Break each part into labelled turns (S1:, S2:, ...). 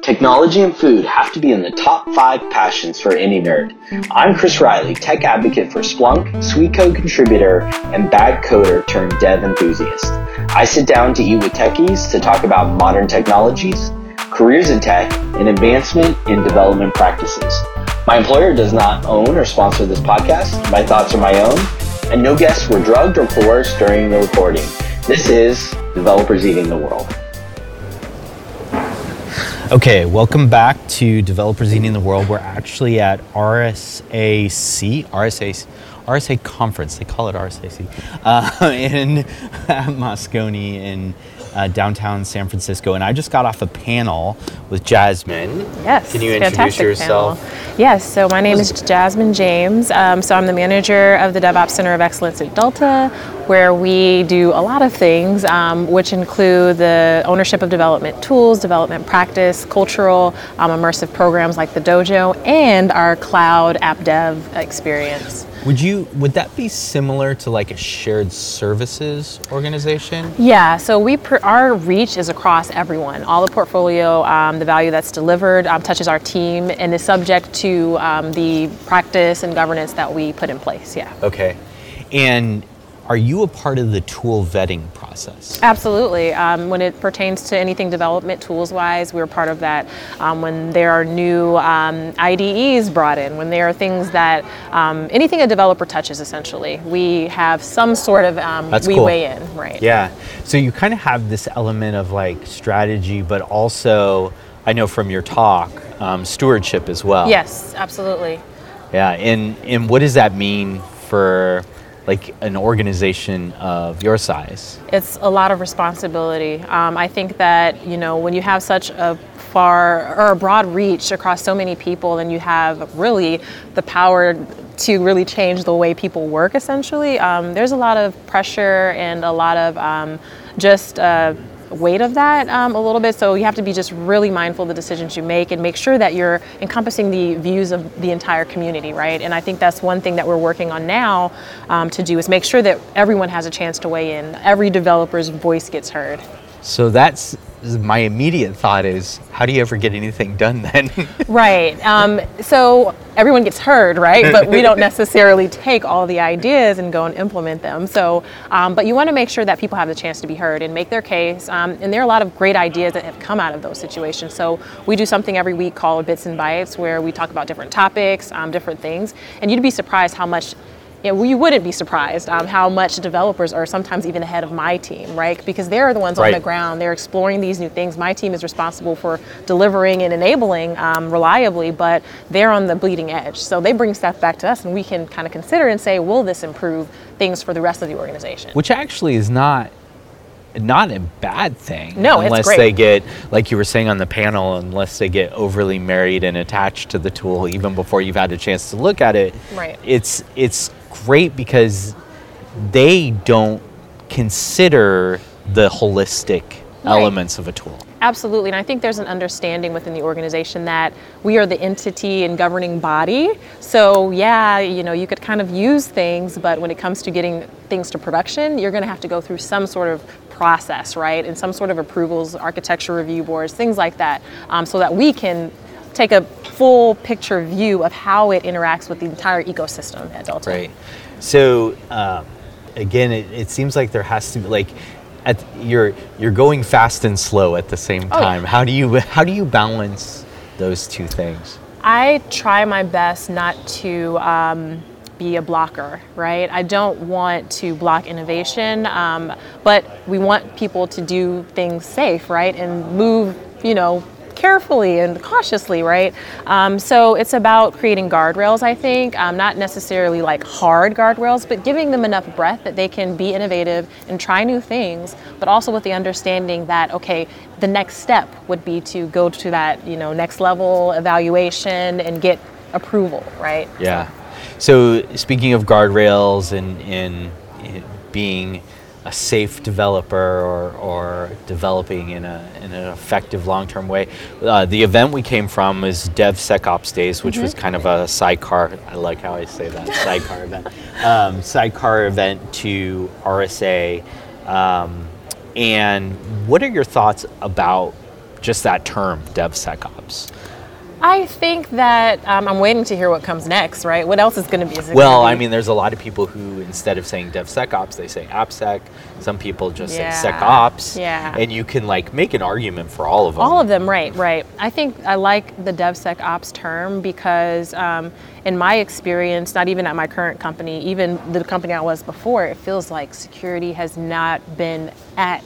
S1: Technology and food have to be in the top five passions for any nerd. I'm Chris Riley, tech advocate for Splunk, SweetCode contributor, and bad coder turned dev enthusiast. I sit down to eat with techies to talk about modern technologies, careers in tech, and advancement in development practices. My employer does not own or sponsor this podcast. My thoughts are my own, and no guests were drugged or coerced during the recording. This is Developers Eating the World.
S2: Okay, welcome back to Developers Eating the World. We're actually at RSAC, RSA, RSA conference. They call it RSAC uh, in Moscone in uh, downtown San Francisco, and I just got off a panel with Jasmine.
S3: Yes.
S2: Can you introduce yourself?
S3: Panel. Yes. So my name is Jasmine James. Um, so I'm the manager of the DevOps Center of Excellence at Delta, where we do a lot of things, um, which include the ownership of development tools, development practice, cultural, um, immersive programs like the Dojo, and our cloud app dev experience.
S2: Would you would that be similar to like a shared services organization?
S3: Yeah, so we pr- our reach is across everyone. All the portfolio, um, the value that's delivered um, touches our team and is subject to um, the practice and governance that we put in place. Yeah.
S2: Okay, and are you a part of the tool vetting process?
S3: Absolutely. Um, when it pertains to anything development tools wise, we're part of that. Um, when there are new um, IDEs brought in, when there are things that, um, anything a developer touches essentially, we have some sort of, um, we
S2: cool.
S3: weigh in, right?
S2: Yeah. So you kind of have this element of like strategy, but also, I know from your talk, um, stewardship as well.
S3: Yes, absolutely.
S2: Yeah. And, and what does that mean for like an organization of your size?
S3: It's a lot of responsibility. Um, I think that you know when you have such a far or a broad reach across so many people, then you have really the power to really change the way people work. Essentially, um, there's a lot of pressure and a lot of um, just. Uh, weight of that um, a little bit. So you have to be just really mindful of the decisions you make and make sure that you're encompassing the views of the entire community, right? And I think that's one thing that we're working on now um, to do is make sure that everyone has a chance to weigh in. Every developer's voice gets heard.
S2: So that's my immediate thought is how do you ever get anything done then?
S3: right. Um, so everyone gets heard, right? But we don't necessarily take all the ideas and go and implement them. So, um, but you want to make sure that people have the chance to be heard and make their case. Um, and there are a lot of great ideas that have come out of those situations. So we do something every week called Bits and Bites where we talk about different topics, um, different things, and you'd be surprised how much you, know, you wouldn't be surprised um, how much developers are sometimes even ahead of my team, right? Because they're the ones
S2: right.
S3: on the ground. They're exploring these new things. My team is responsible for delivering and enabling um, reliably, but they're on the bleeding edge. So they bring stuff back to us, and we can kind of consider and say, will this improve things for the rest of the organization?
S2: Which actually is not not a bad thing.
S3: No,
S2: unless
S3: it's great.
S2: they get, like you were saying on the panel, unless they get overly married and attached to the tool even before you've had a chance to look at it.
S3: Right.
S2: It's it's great because they don't consider the holistic
S3: Right.
S2: elements of a tool.
S3: Absolutely, and I think there's an understanding within the organization that we are the entity and governing body. So yeah, you know, you could kind of use things, but when it comes to getting things to production, you're going to have to go through some sort of process, right, and some sort of approvals, architecture review boards, things like that, um, so that we can take a full picture view of how it interacts with the entire ecosystem at Delta.
S2: Right. So um, again, it, it seems like there has to be like. At, you're you're going fast and slow at the same
S3: Oh, yeah.
S2: time. How do you how do you balance those two things?
S3: I try my best not to um, be a blocker, right? I don't want to block innovation, um, but we want people to do things safe, right? And move, you know, carefully and cautiously, right? Um, so it's about creating guardrails, I think, um, not necessarily like hard guardrails, but giving them enough breath that they can be innovative and try new things, but also with the understanding that, okay, the next step would be to go to that, you know, next level evaluation and get approval, right?
S2: Yeah. So speaking of guardrails and, and being a safe developer or, or developing in, a, in an effective long-term way, uh, the event we came from was DevSecOps Days, which was kind of a sidecar. I like how I say that sidecar event. Um, sidecar event to RSA. Um, and what are your thoughts about just that term, DevSecOps?
S3: I think that um, I'm waiting to hear what comes next, right? What else is going to be?
S2: well,
S3: I
S2: mean, there's a lot of people who, instead of saying DevSecOps, they say AppSec. Some people just
S3: yeah.
S2: say SecOps.
S3: Yeah.
S2: And you can like make an argument for all of them.
S3: All of them, right, right. I think I like the DevSecOps term because, um, in my experience, not even at my current company, even the company I was before, it feels like security has not been at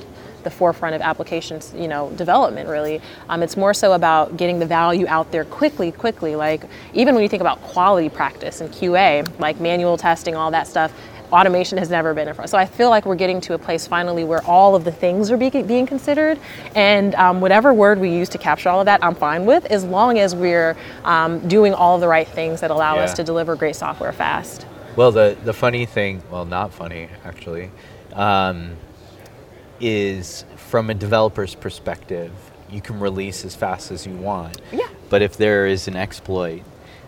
S3: the forefront of applications, you know, development. Really, um, it's more so about getting the value out there quickly, quickly. Like even when you think about quality practice and QA, like manual testing, all that stuff. Automation has never been in front. So I feel like we're getting to a place finally where all of the things are be- being considered, and um, whatever word we use to capture all of that, I'm fine with, as long as we're um, doing all the right things that allow
S2: Yeah.
S3: us to deliver great software fast.
S2: Well, the, the funny thing, well, not funny actually, um, is from a developer's perspective, you can release as fast as you want.
S3: Yeah.
S2: But if there is an exploit,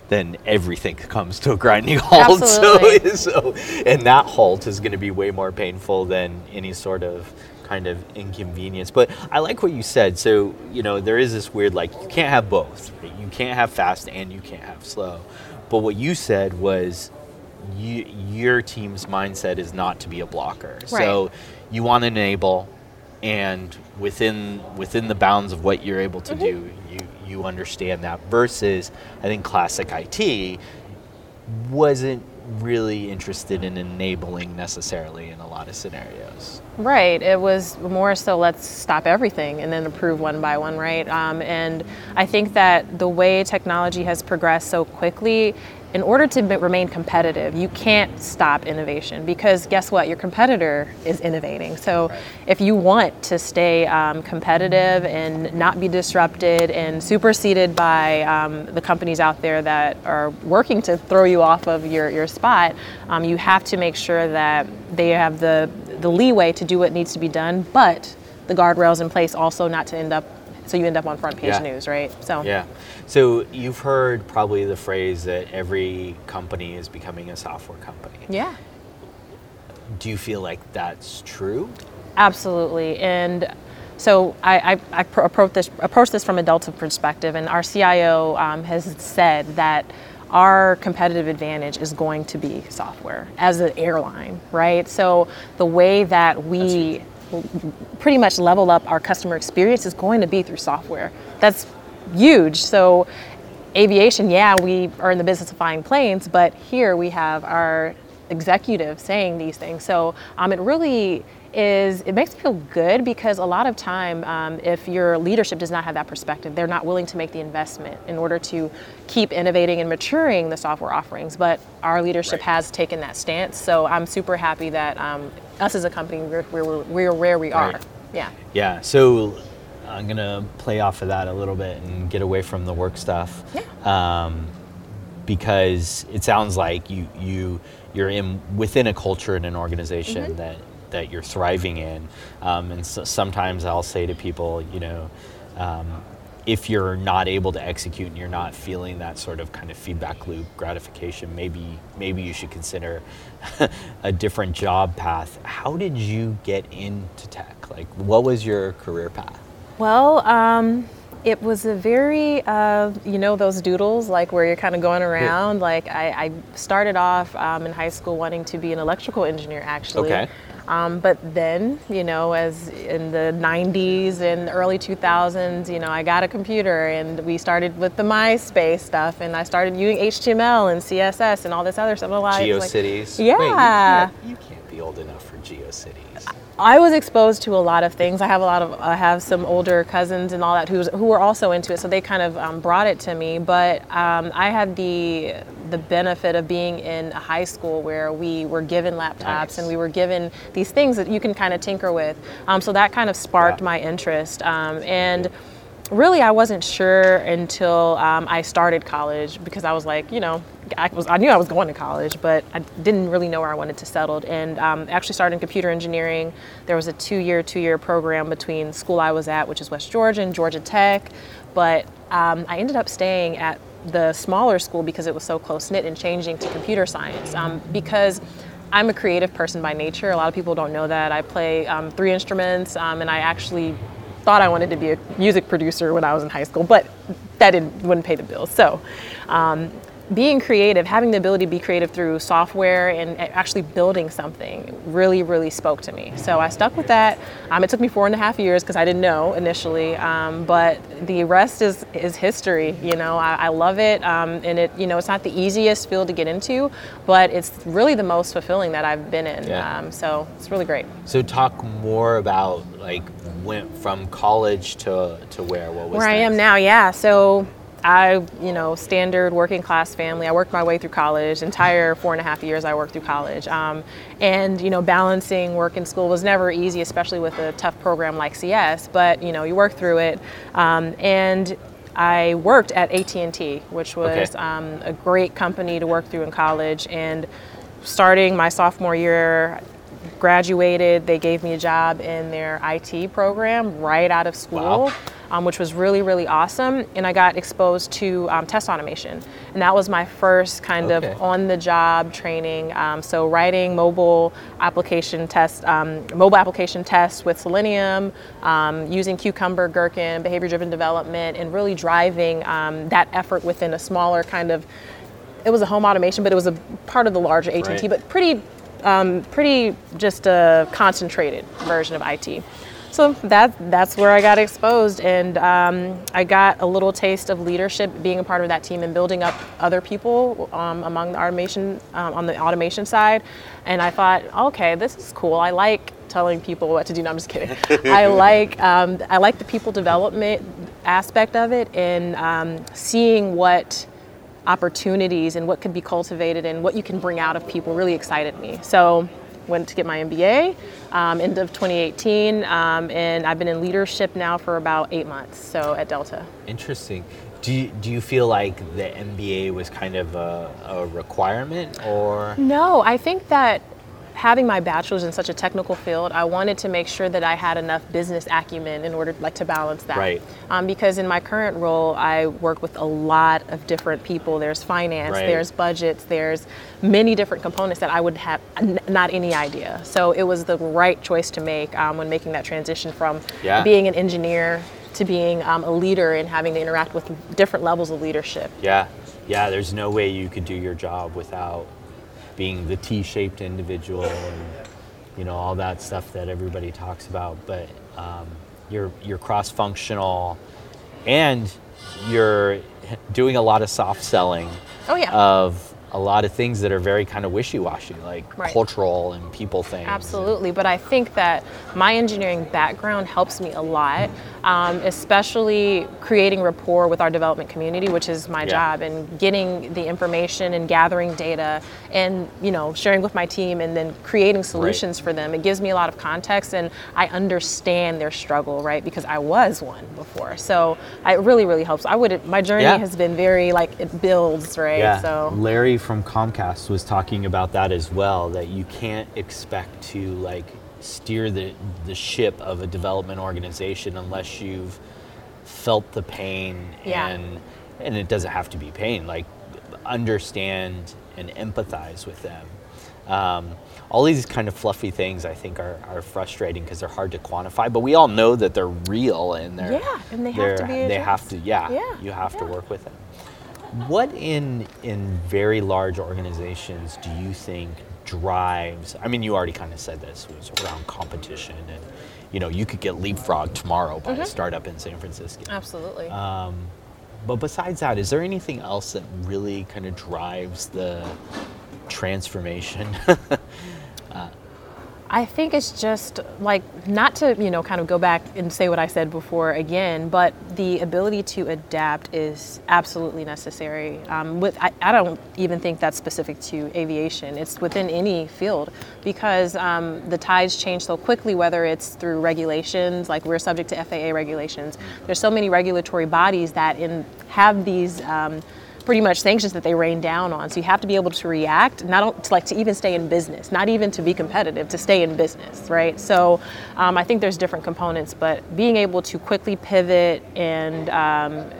S2: then everything comes to a grinding halt. So,
S3: Absolutely.
S2: so, and that halt is going to be way more painful than any sort of kind of inconvenience. But I like what you said. So, you know, there is this weird like you can't have both. right? You can't have fast and you can't have slow. But what you said was you, your team's mindset is not to be a blocker.
S3: Right. So.
S2: You want to enable and within within the bounds of what you're able to
S3: Mm-hmm.
S2: do, you you understand that versus I think classic IT wasn't really interested in enabling necessarily in a lot of scenarios.
S3: Right. It was more so let's stop everything and then approve one by one, right? Um, and I think that the way technology has progressed so quickly, in order to remain competitive, you can't stop innovation because guess what? Your competitor is innovating. So if you want to stay um, competitive and not be disrupted and superseded by um, the companies out there that are working to throw you off of your, your spot, um, you have to make sure that they have the, the leeway to do what needs to be done, but the guardrails in place also not to end up so you end up on front page
S2: Yeah.
S3: news, right? So
S2: Yeah. So you've heard probably the phrase that every company is becoming a software company.
S3: yeah.
S2: Do you feel like that's true?
S3: Absolutely. And so I, I, I pro- approach this approach this from a Delta perspective, and our CIO um, has said that our competitive advantage is going to be software as an airline, right? So the way that we pretty much level up our customer experience is going to be through software. That's huge. So aviation, yeah, we are in the business of flying planes, but here we have our executive saying these things. So um, it really is, it makes me feel good because a lot of time, um, if your leadership does not have that perspective, they're not willing to make the investment in order to keep innovating and maturing the software offerings. But our leadership
S2: Right.
S3: has taken that stance. So I'm super happy that um, us as a company, we're, we're, we're where we are.
S2: Right.
S3: Yeah.
S2: Yeah. So I'm gonna play off of that a little bit and get away from the work stuff. Um, because it sounds like you you you're in within a culture and an organization that that you're thriving in. Um, and so sometimes I'll say to people, you know. Um, if you're not able to execute and you're not feeling that sort of kind of feedback loop gratification, maybe maybe you should consider a different job path. How did you get into tech? Like, what was your career path?
S3: Well, um, it was a very, uh, you know, those doodles, like where you're kind of going around. Like I, I started off um, in high school wanting to be an electrical engineer, actually.
S2: Okay.
S3: Um, but then, you know, as in the 90s and early 2000s, you know, I got a computer and we started with the MySpace stuff, and I started using HTML and CSS and all this other stuff. I'm like-
S2: GeoCities.
S3: Yeah.
S2: Wait, you, you old enough for GeoCities.
S3: I was exposed to a lot of things. I have a lot of, I have some older cousins and all that who's, who were also into it, so they kind of um, brought it to me. But um, I had the the benefit of being in a high school where we were given laptops
S2: Nice.
S3: and we were given these things that you can kind of tinker with. Um, so that kind of sparked
S2: Yeah.
S3: my interest. Um, and really, I wasn't sure until um, I started college because I was like, you know, I was I knew I was going to college, but I didn't really know where I wanted to settle. And um, actually started in computer engineering. There was a two-year, two-year program between school I was at, which is West Georgia and Georgia Tech. But um, I ended up staying at the smaller school because it was so close knit and changing to computer science um, because. I'm a creative person by nature. A lot of people don't know that. I play um, three instruments, um, and I actually thought I wanted to be a music producer when I was in high school, but that didn't wouldn't pay the bills. So um, being creative, having the ability to be creative through software and actually building something really, really spoke to me. So I stuck with that. Um, it took me four and a half years because I didn't know initially, um, but the rest is is history. You know, I, I love it, um, and it you know it's not the easiest field to get into, but it's really the most fulfilling that I've been in.
S2: Yeah.
S3: Um, so it's really great.
S2: So talk more about like went from college to to where what was
S3: Where I am now, yeah. So I, you know, standard working class family. I worked my way through college. Entire four and a half years I worked through college. Um, and you know, balancing work and school was never easy, especially with a tough program like CS. But you know, you work through it. Um, and I worked at AT&T, which was
S2: Okay.
S3: um, a great company to work through in college. And starting my sophomore year, graduated, they gave me a job in their IT program right out of school,
S2: Wow.
S3: Um, which was really, really awesome. And I got exposed to um, test automation. And that was my first kind
S2: Okay.
S3: of on the job training. Um, so, writing mobile application tests, um, mobile application tests with Selenium, um, using Cucumber, Gherkin, behavior driven development, and really driving um, that effort within a smaller kind of it was a home automation, but it was a part of the larger AT&T,
S2: Right.
S3: but pretty, um, pretty just a concentrated version of IT. So that that's where I got exposed, and um, I got a little taste of leadership, being a part of that team and building up other people um, among the automation um, on the automation side. And I thought, okay, this is cool. I like telling people what to do. No, I'm just kidding. I like um, I like the people development aspect of it, and um, seeing what opportunities and what could be cultivated and what you can bring out of people really excited me. So went to get my MBA um, end of 2018 um, and I've been in leadership now for about eight months so at Delta.
S2: Interesting. Do you, do you feel like the MBA was kind of a, a requirement or?
S3: No, I think that having my bachelor's in such a technical field, I wanted to make sure that I had enough business acumen in order like to balance that.
S2: Right.
S3: Um, because in my current role, I work with a lot of different people. There's finance,
S2: Right.
S3: there's budgets, there's many different components that I would have n- not any idea. So it was the right choice to make um, when making that transition from
S2: Yeah.
S3: being an engineer to being um, a leader and having to interact with different levels of leadership.
S2: Yeah, yeah. There's no way you could do your job without being the T-shaped individual and you know all that stuff that everybody talks about. But um, you're you're cross-functional, and you're doing a lot of soft selling
S3: Oh yeah.
S2: of a lot of things that are very kind of wishy-washy, like
S3: Right.
S2: cultural and people things.
S3: Absolutely, but I think that my engineering background helps me a lot, um, especially creating rapport with our development community, which is my
S2: Yeah.
S3: job, and getting the information and gathering data, and you know sharing with my team, and then creating solutions for them. It gives me a lot of context, and I understand their struggle, right? Because I was one before, so it really, really helps. I would. My journey
S2: Yeah.
S3: has been very like it builds, right?
S2: Yeah,
S3: So
S2: Larry from Comcast was talking about that as well. That you can't expect to like steer the the ship of a development organization unless you've felt the pain
S3: Yeah.
S2: and and it doesn't have to be pain. Like understand and empathize with them. Um, all these kind of fluffy things I think are, are frustrating because they're hard to quantify, but we all know that they're real and they're
S3: Yeah, and they have to be
S2: they have to yeah,
S3: Yeah,
S2: you have to work with them. What in in very large organizations do you think drives? I mean, you already kind of said this was around competition, and you know, you could get leapfrogged tomorrow by a startup in San Francisco.
S3: absolutely.
S2: Um, but besides that, is there anything else that really kind of drives the transformation?
S3: I think it's just like not to you know kind of go back and say what I said before again, but the ability to adapt is absolutely necessary. Um, with I, I don't even think that's specific to aviation. It's within any field because um, the tides change so quickly. Whether it's through regulations, like we're subject to FAA regulations. There's so many regulatory bodies that in have these. Um, pretty much sanctions that they rain down on. So you have to be able to react, not to like to even stay in business, not even to be competitive, to stay in business, right? So um, I think there's different components, but being able to quickly pivot and um,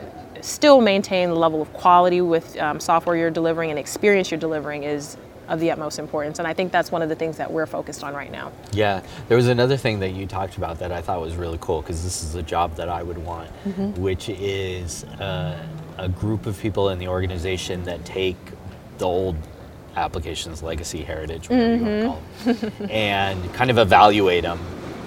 S3: still maintain the level of quality with um, software you're delivering and experience you're delivering is of the utmost importance. And I think that's one of the things that we're focused on right now.
S2: Yeah, there was another thing that you talked about that I thought was really cool because this is a job that I would want,
S3: Mm-hmm.
S2: which is uh, a group of people in the organization that take the old applications, legacy, heritage, whatever
S3: Mm-hmm.
S2: want to call them, and kind of evaluate them.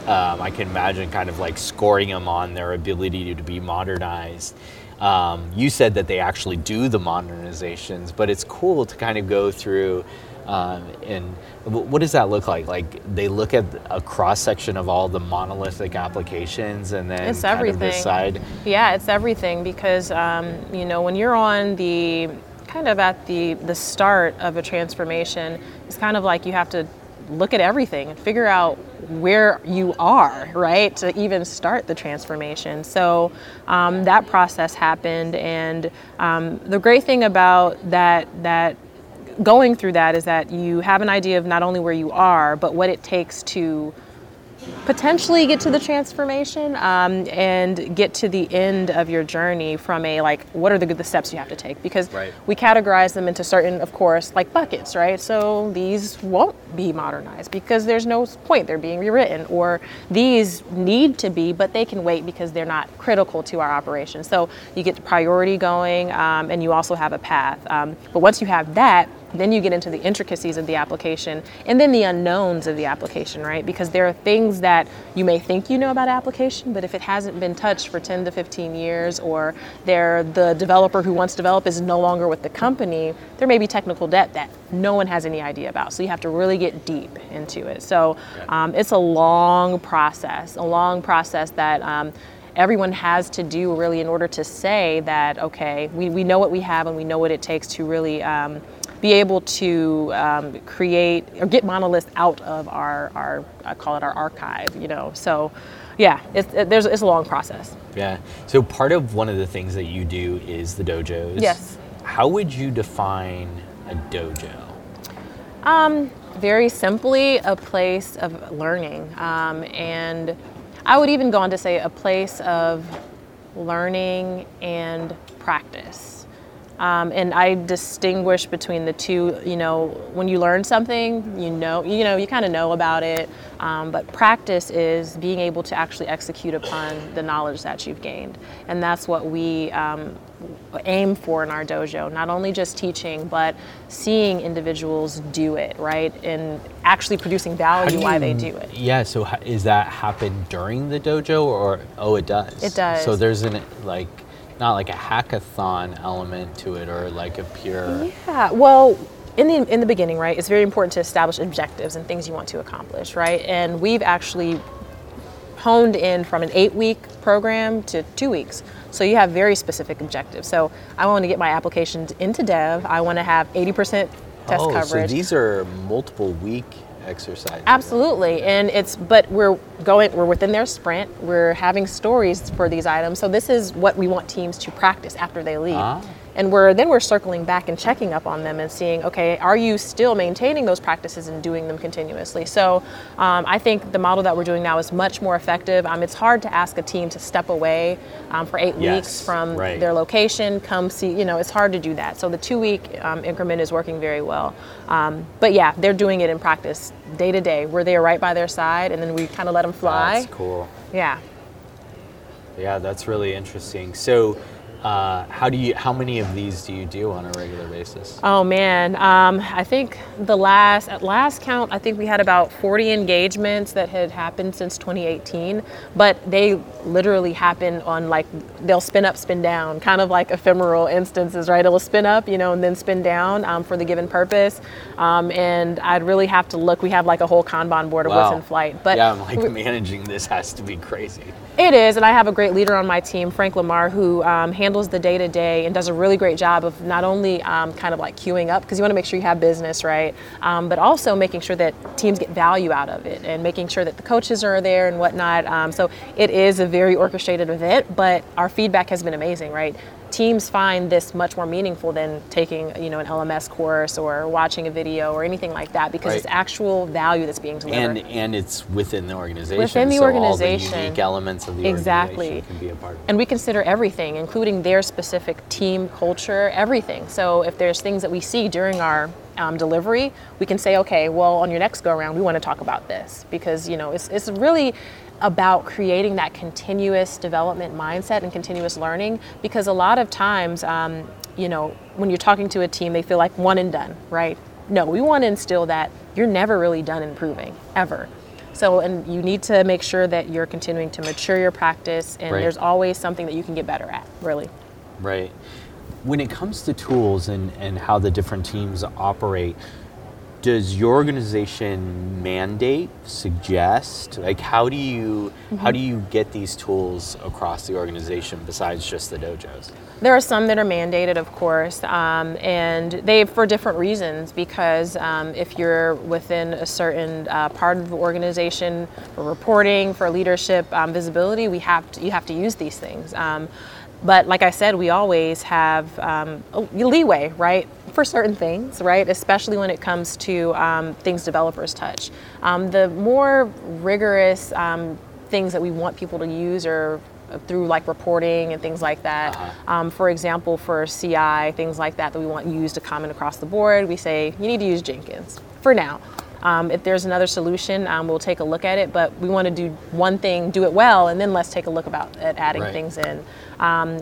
S2: Um, I can imagine kind of like scoring them on their ability to be modernized. Um, you said that they actually do the modernizations, but it's cool to kind of go through um, and what does that look like? Like they look at a cross section of all the monolithic applications and then
S3: It's
S2: kind of
S3: everything.
S2: decide.
S3: Yeah, it's everything because um, you know when you're on the kind of at the the start of a transformation, it's kind of like you have to look at everything and figure out where you are, right, to even start the transformation. So um, that process happened, and um, the great thing about that that going through that is that you have an idea of not only where you are, but what it takes to potentially get to the transformation um, and get to the end of your journey from a like what are the, the steps you have to take? Because
S2: Right.
S3: we categorize them into certain of course like buckets right? So these won't be modernized because there's no point. They're being rewritten. Or these need to be but they can wait because they're not critical to our operation so you get the priority going um, and you also have a path. Um, but once you have that then you get into the intricacies of the application and then the unknowns of the application, right? Because there are things that you may think you know about application, but if it hasn't been touched for 10 to 15 years or the developer who once developed is no longer with the company, there may be technical debt that no one has any idea about. So you have to really get deep into it. So um, it's a long process, a long process that um, everyone has to do really in order to say that, okay, we, we know what we have and we know what it takes to really um, be able to um, create or get monoliths out of our, our, I call it our archive, you know. So, yeah, it's, it, there's, it's a long process.
S2: Yeah. So part of one of the things that you do is the dojos.
S3: Yes.
S2: How would you define a dojo?
S3: Um, very simply, a place of learning. Um, and I would even go on to say a place of learning and practice. Um, and I distinguish between the two. You know, when you learn something, you know, you know, you kind of know about it. Um, but practice is being able to actually execute upon the knowledge that you've gained, and that's what we um, aim for in our dojo. Not only just teaching, but seeing individuals do it, right, and actually producing value
S2: do
S3: why they do it.
S2: Yeah. So is that happen during the dojo or oh it does?
S3: It does.
S2: So there's an like not like a hackathon element to it or like a pure.
S3: Yeah, well, in the in the beginning, right, it's very important to establish objectives and things you want to accomplish, right? And we've actually honed in from an eight-week program to two weeks. So you have very specific objectives. So I want to get my applications into dev. I want to have 80% test
S2: oh,
S3: coverage.
S2: so these are multiple week exercises.
S3: Absolutely, and it's but we're going we're within their sprint. We're having stories for these items, so this is what we want teams to practice after they leave.
S2: Ah.
S3: And we're then we're circling back and checking up on them and seeing, okay, are you still maintaining those practices and doing them continuously? So um, I think the model that we're doing now is much more effective. Um, it's hard to ask a team to step away um, for eight
S2: Yes,
S3: weeks from
S2: right.
S3: their location, come see. You know, it's hard to do that. So the two-week um, increment is working very well. Um, but yeah, they're doing it in practice day to day. We're there right by their side, and then we kind of let them fly.
S2: That's cool.
S3: Yeah.
S2: Yeah, that's really interesting. So, uh, how do you? How many of these do you do on a regular basis?
S3: Oh man, um, I think the last at last count, I think we had about 40 engagements that had happened since 2018. But they literally happen on like they'll spin up, spin down, kind of like ephemeral instances, right? It'll spin up, you know, and then spin down um, for the given purpose. Um, and I'd really have to look. We have like a whole Kanban board of what's in flight. But
S2: yeah, I'm like
S3: we-
S2: managing this has to be crazy.
S3: It is, and I have a great leader on my team, Frank Lamar, who um, handles the day to day and does a really great job of not only um, kind of like queuing up, because you want to make sure you have business, right? Um, but also making sure that teams get value out of it and making sure that the coaches are there and whatnot. Um, so it is a very orchestrated event, but our feedback has been amazing, right? Teams find this much more meaningful than taking, you know, an LMS course or watching a video or anything like that, because
S2: Right.
S3: it's actual value that's being delivered.
S2: And and it's within the organization.
S3: Within the
S2: so
S3: organization.
S2: all the unique elements of the
S3: Exactly.
S2: organization can be a part.
S3: And we consider everything, including their specific team culture, everything. So if there's things that we see during our um, delivery, we can say, okay, well, on your next go around, we want to talk about this because you know it's, it's really about creating that continuous development mindset and continuous learning because a lot of times um, you know when you're talking to a team they feel like one and done right no we want to instill that you're never really done improving ever so and you need to make sure that you're continuing to mature your practice and
S2: Right.
S3: there's always something that you can get better at really
S2: Right. When it comes to tools and, and how the different teams operate, does your organization mandate, suggest? Like how do you how do you get these tools across the organization besides just the dojos?
S3: There are some that are mandated, of course, um, and they for different reasons. Because um, if you're within a certain uh, part of the organization for reporting, for leadership, um, visibility, we have to, you have to use these things. But like I said, we always have um, leeway, right, for certain things, right, especially when it comes to um, things developers touch. Um, the more rigorous um, things that we want people to use are through like reporting and things like that. Um, for example, for CI, things like that that we want used to common across the board, we say you need to use Jenkins for now. Um, if there's another solution, um, we'll take a look at it. But we want to do one thing, do it well, and then let's take a look about at adding
S2: Right.
S3: things in. Um,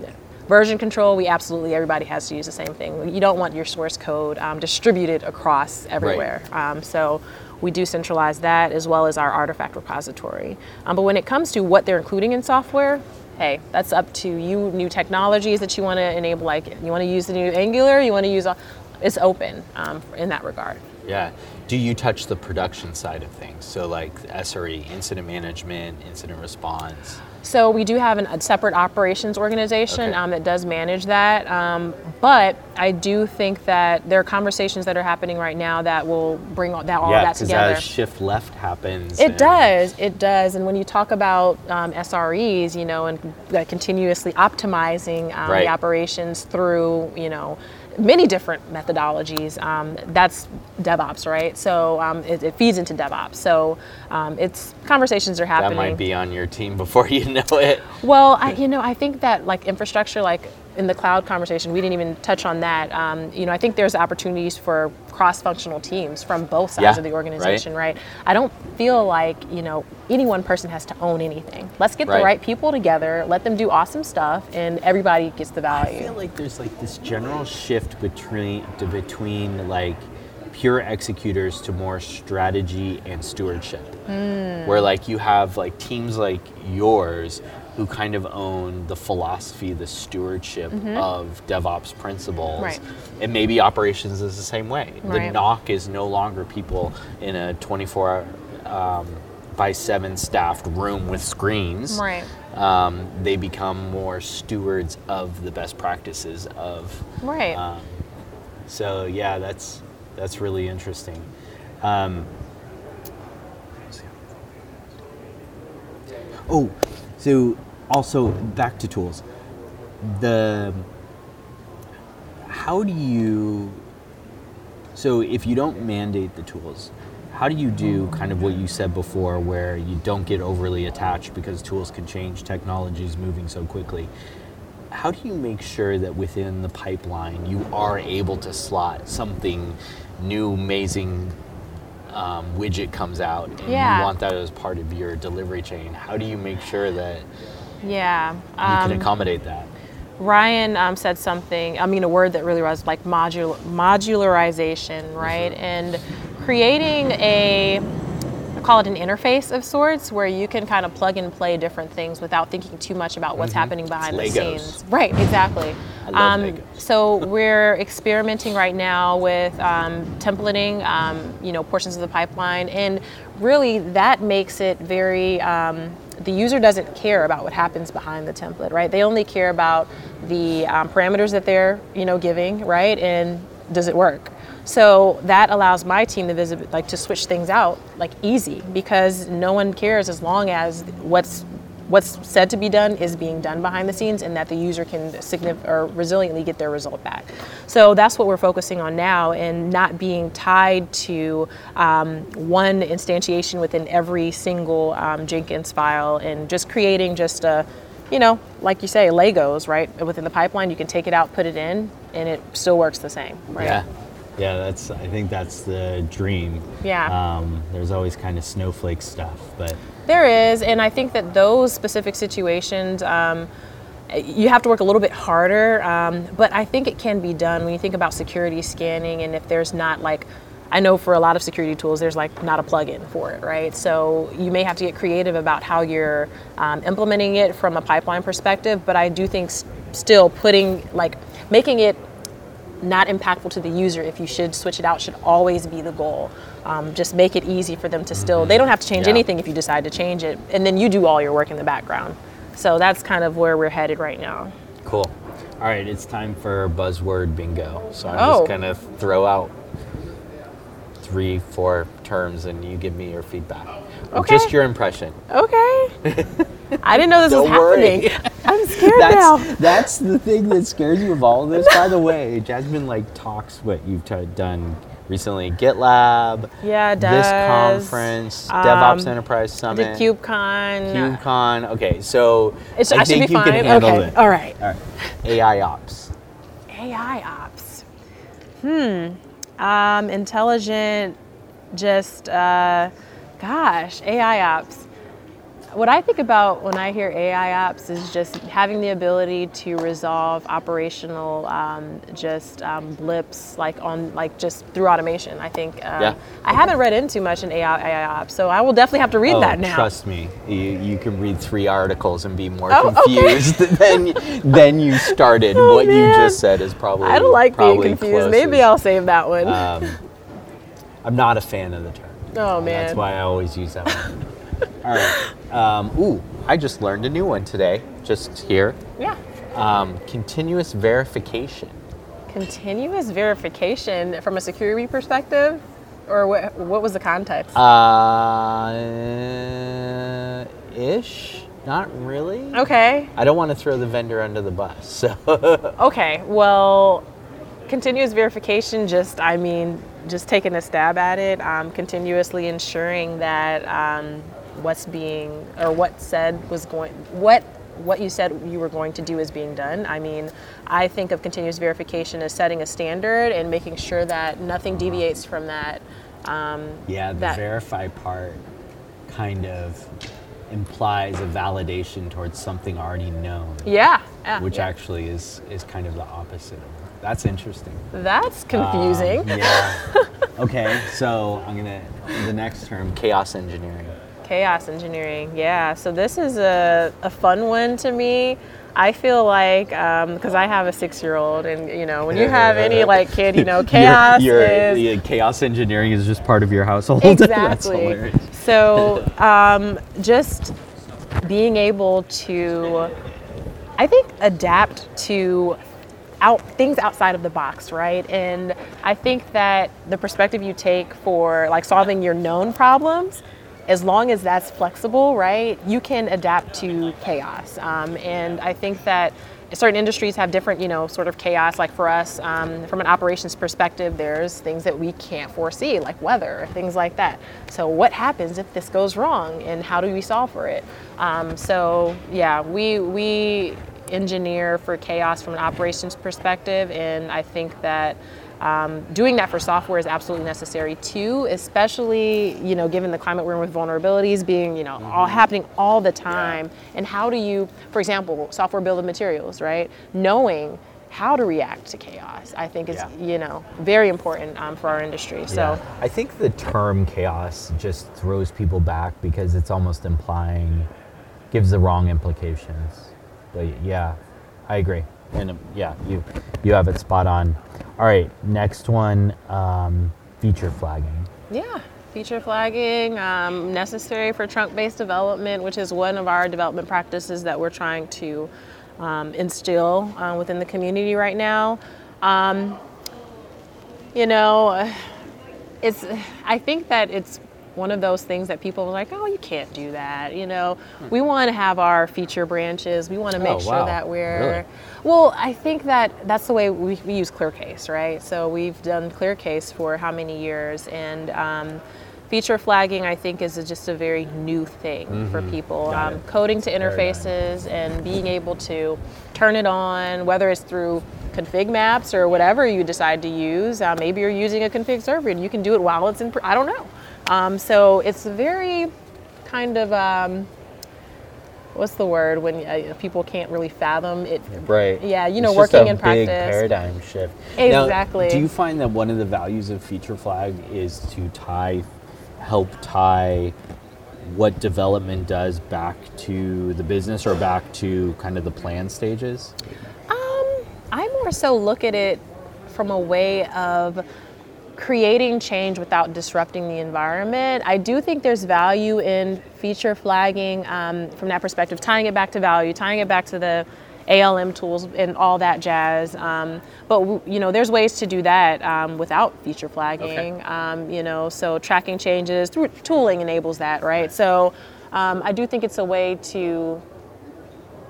S3: version control, we absolutely everybody has to use the same thing. You don't want your source code um, distributed across everywhere. Um, so we do centralize that as well as our artifact repository. Um, but when it comes to what they're including in software, hey, that's up to you. New technologies that you want to enable, like you want to use the new Angular, you want to use, a, it's open um, in that regard.
S2: Yeah. Do you touch the production side of things? So like SRE, incident management, incident response.
S3: So we do have an, a separate operations organization
S2: Okay.
S3: um, that does manage that. Um, but I do think that there are conversations that are happening right now that will bring all that, all
S2: yeah,
S3: that
S2: because
S3: together.
S2: as shift left happens.
S3: It does. It does. And when you talk about um, SREs, you know, and uh, continuously optimizing um,
S2: Right.
S3: the operations through, you know, many different methodologies, um, that's DevOps, right? So um, it, it feeds into DevOps. So um, it's conversations are happening.
S2: That might be on your team before you know it.
S3: Well, I, you know, I think that like infrastructure, like in the cloud conversation, we didn't even touch on that. Um, you know, I think there's opportunities for cross-functional teams from both sides
S2: Yeah,
S3: of the organization, right. I don't feel like you know any one person has to own anything. Let's get
S2: Right.
S3: the right people together, let them do awesome stuff, and everybody gets the value.
S2: I feel like there's like this general shift between between like pure executors to more strategy and stewardship.
S3: Hmm.
S2: Where like you have like teams like yours who kind of own the philosophy, the stewardship of DevOps principles.
S3: Mm-hmm. Right.
S2: And maybe operations is the same way. The NOC is no longer people in a 24 um, by 7 staffed room with screens
S3: Right.
S2: um, they become more stewards of the best practices of.
S3: Right.
S2: Um, so yeah, that's that's really interesting. Um, oh, so also back to tools. The how do you so if you don't mandate the tools, how do you do kind of what you said before where you don't get overly attached because tools can change, technology is moving so quickly? How do you make sure that within the pipeline you are able to slot something new, amazing um, widget comes out and
S3: Yeah.
S2: you want that as part of your delivery chain? How do you make sure that
S3: yeah.
S2: you
S3: Um,
S2: can accommodate that?
S3: Ryan um, said something, I mean, a word that really was like modul- modularization, right? And creating a, I call it an interface of sorts where you can kind of plug and play different things without thinking too much about what's happening behind the scenes. Right, exactly.
S2: I love
S3: Um, so we're experimenting right now with um, templating, um, you know, portions of the pipeline, and really that makes it very. The user doesn't care about what happens behind the template, right? They only care about the um, parameters that they're, you know, giving, right? And does it work? So that allows my team to visit, like to switch things out like easy because no one cares as long as what's what's said to be done is being done behind the scenes and that the user can signif- or resiliently get their result back. So that's what we're focusing on now and not being tied to um, one instantiation within every single um, Jenkins file and just creating just a, you know, like you say, Legos, right? Within the pipeline, you can take it out, put it in, and it still works the same, right?
S2: Yeah. Yeah, that's. I think that's the dream.
S3: Yeah.
S2: Um, there's always kind of snowflake stuff, but
S3: There is, and I think that those specific situations, um, you have to work a little bit harder, um, but I think it can be done when you think about security scanning and if there's not like, I know for a lot of security tools, there's like not a plugin for it, right? So you may have to get creative about how you're um, implementing it from a pipeline perspective, but I do think s- still putting, like, making it not impactful to the user if you should switch it out should always be the goal um, just make it easy for them to still they don't have to change
S2: Yeah.
S3: anything if you decide to change it and then you do all your work in the background so that's kind of where we're headed right now
S2: cool. All right, it's time for buzzword bingo. So I'm
S3: Oh.
S2: just gonna throw out three, four terms, and you give me your feedback.
S3: Okay.
S2: Just your impression.
S3: okay i didn't know this was
S2: Don't worry.
S3: happening i'm scared now
S2: That's that's the thing that scares you of all of this. By the way, Jasmine like talks what you've t- done recently. GitLab.
S3: Yeah,
S2: This conference,
S3: Um,
S2: DevOps Enterprise Summit.
S3: did KubeCon.
S2: KubeCon. Okay, so
S3: It's,
S2: I,
S3: I, should
S2: think
S3: be
S2: you
S3: fine.
S2: can handle
S3: okay.
S2: it.
S3: All right.
S2: All right. AI ops.
S3: AI ops. Hmm. Um, intelligent, just, uh, gosh, AI ops. What I think about when I hear AI ops is just having the ability to resolve operational, um, just um, blips, like on, like just through automation. I think. Uh,
S2: Yeah.
S3: I haven't read into much in AI, AI ops, so I will definitely have to read
S2: oh,
S3: that now.
S2: trust me, you, you can read three articles and be more
S3: Oh, okay.
S2: confused than than you started.
S3: Oh,
S2: what you just said is probably.
S3: I don't like being confused. Maybe. I'll save that one.
S2: Um, I'm not a fan of the term.
S3: Oh man.
S2: That's why I always use that one. All right. Um, ooh, I just learned a new one today, just here.
S3: Yeah.
S2: Um, continuous verification.
S3: Continuous verification from a security perspective, or what, what was the context?
S2: Uh, ish. Not really.
S3: okay.
S2: I don't want to throw the vendor under the bus. So,
S3: Okay. Well, continuous verification just, I mean, just taking a stab at it, um, continuously ensuring that um, what's being or what said was going, what what you said you were going to do is being done. I mean, I think of continuous verification as setting a standard and making sure that nothing deviates from that. Um,
S2: yeah, the
S3: That-
S2: verify part kind of implies a validation towards something already known,
S3: yeah. yeah,
S2: which
S3: yeah.
S2: actually is is kind of the opposite. of. That's interesting.
S3: That's confusing.
S2: Um, yeah. okay, so I'm gonna the next term, chaos engineering.
S3: Chaos engineering, yeah. So this is a, a fun one to me. I feel like because I have a six-year-old, and you know, when you have any like kid, you know, chaos
S2: your,
S3: is
S2: yeah, chaos engineering is just part of your household.
S3: Exactly.
S2: hilarious.
S3: so um, just being able to, I think, adapt to out things outside of the box, right? And I think that the perspective you take for like solving your known problems, as long as that's flexible, right, you can adapt to chaos. Um, and I think that certain industries have different, you know, sort of chaos. Like for us, um, from an operations perspective, there's things that we can't foresee, like weather, things like that. So what happens if this goes wrong, and how do we solve for it? Um, so yeah, we we engineer for chaos from an operations perspective, and I think that um, doing that for software is absolutely necessary too, especially you know given the climate we're in with vulnerabilities being you know all happening all the time. And how do you, for example, software bill of materials, right? Knowing how to react to chaos, I think is
S2: Yeah.
S3: you know very important um, for our industry. So
S2: Yeah. I think the term chaos just throws people back because it's almost implying, gives the wrong implications. But yeah, I agree. And um, yeah, you you have it spot on. All right, next one, um, feature flagging.
S3: Yeah, feature flagging um, necessary for trunk-based development, which is one of our development practices that we're trying to um, instill uh, within the community right now. Um, you know, it's. I think that it's one of those things that people are like, oh, you can't do that. You know, we want to have our feature branches. We want to make
S2: Oh,
S3: sure
S2: wow.
S3: that we're.
S2: Really?
S3: Well, I think that that's the way we, we use ClearCase, right? So we've done ClearCase for how many years, and um, feature flagging, I think, is just a very new thing for people.
S2: Mm-hmm.
S3: Um, coding to interfaces and being able to turn it on, whether it's through config maps or whatever you decide to use. Uh, maybe you're using a config server and you can do it while it's in. Pr- I don't know. Um, so it's very kind of um, what's the word when uh, people can't really fathom it.
S2: Right.
S3: Yeah, you know,
S2: It's just
S3: working
S2: a
S3: in
S2: big
S3: practice.
S2: paradigm shift. Now,
S3: Exactly.
S2: do you find that one of the values of Feature Flag is to tie, help tie what development does back to the business or back to kind of the plan stages?
S3: Um, I more so look at it from a way of creating change without disrupting the environment. I do think there's value in feature flagging um, from that perspective, tying it back to value, tying it back to the ALM tools and all that jazz. Um, but you know, there's ways to do that um, without feature flagging. Um, you know, so tracking changes through tooling enables that, right? So um, I do think it's a way to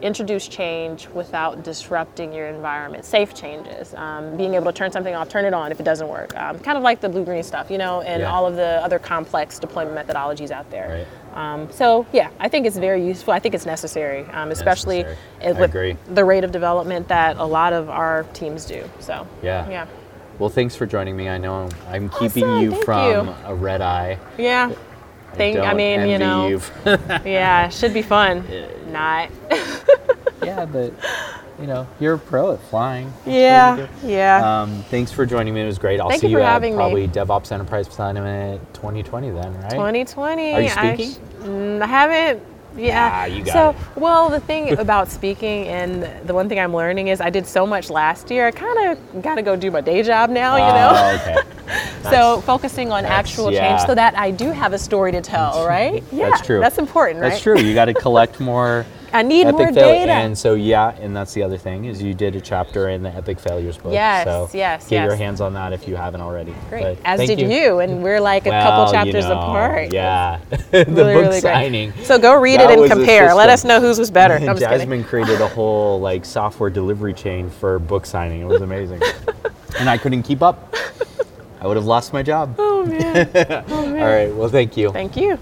S3: introduce change without disrupting your environment. Safe changes, um, being able to turn something off, turn it on if it doesn't work. Um, kind of like the blue green stuff, you know, and
S2: Yeah.
S3: all of the other complex deployment methodologies out there.
S2: Right.
S3: Um, so yeah, I think it's very useful. I think it's necessary, um, especially
S2: Necessary.
S3: with the rate of development that a lot of our teams do. So
S2: Yeah.
S3: yeah,
S2: Well, thanks for joining me. I know I'm keeping
S3: Awesome,
S2: you
S3: thank
S2: from
S3: you.
S2: a red eye.
S3: yeah. Thing, I
S2: don't
S3: mean, you know,
S2: you.
S3: yeah, should be fun. Not.
S2: yeah, but you know, you're a pro at flying.
S3: Yeah, yeah.
S2: Um, thanks for joining me. It was great. I'll
S3: Thank
S2: see
S3: you
S2: you at
S3: having me.
S2: probably DevOps Enterprise Platinum 2020 then, right?
S3: 2020.
S2: Are you
S3: I
S2: speaking?
S3: sh- mm, I haven't. Yeah.
S2: Ah, you got
S3: so,
S2: it.
S3: well, the thing about speaking and the one thing I'm learning is I did so much last year. I kind of got to go do my day job now, you know.
S2: Oh, okay.
S3: so focusing on
S2: that's-
S3: actual
S2: yeah.
S3: change so that I do have a story to tell, right? Yeah,
S2: That's true.
S3: That's important, right?
S2: That's true. You got to collect more.
S3: I need
S2: epic
S3: more data.
S2: And so yeah, and that's the other thing is you did a chapter in the Epic Failures book.
S3: Yes,
S2: so
S3: yes,
S2: Get your hands on that if you haven't already.
S3: Great.
S2: But
S3: As did you. and we're like a couple
S2: Well, you
S3: chapters
S2: know,
S3: apart.
S2: Yeah. the
S3: Really,
S2: book
S3: really great.
S2: signing.
S3: So go read it and compare. Let us know whose was better. No, I'm just kidding.
S2: Jasmine created a whole like software delivery chain for book signing. It was amazing. and I couldn't keep up. I would have lost my job. Oh man.
S3: Oh man.
S2: All right. Well, thank you.
S3: Thank you.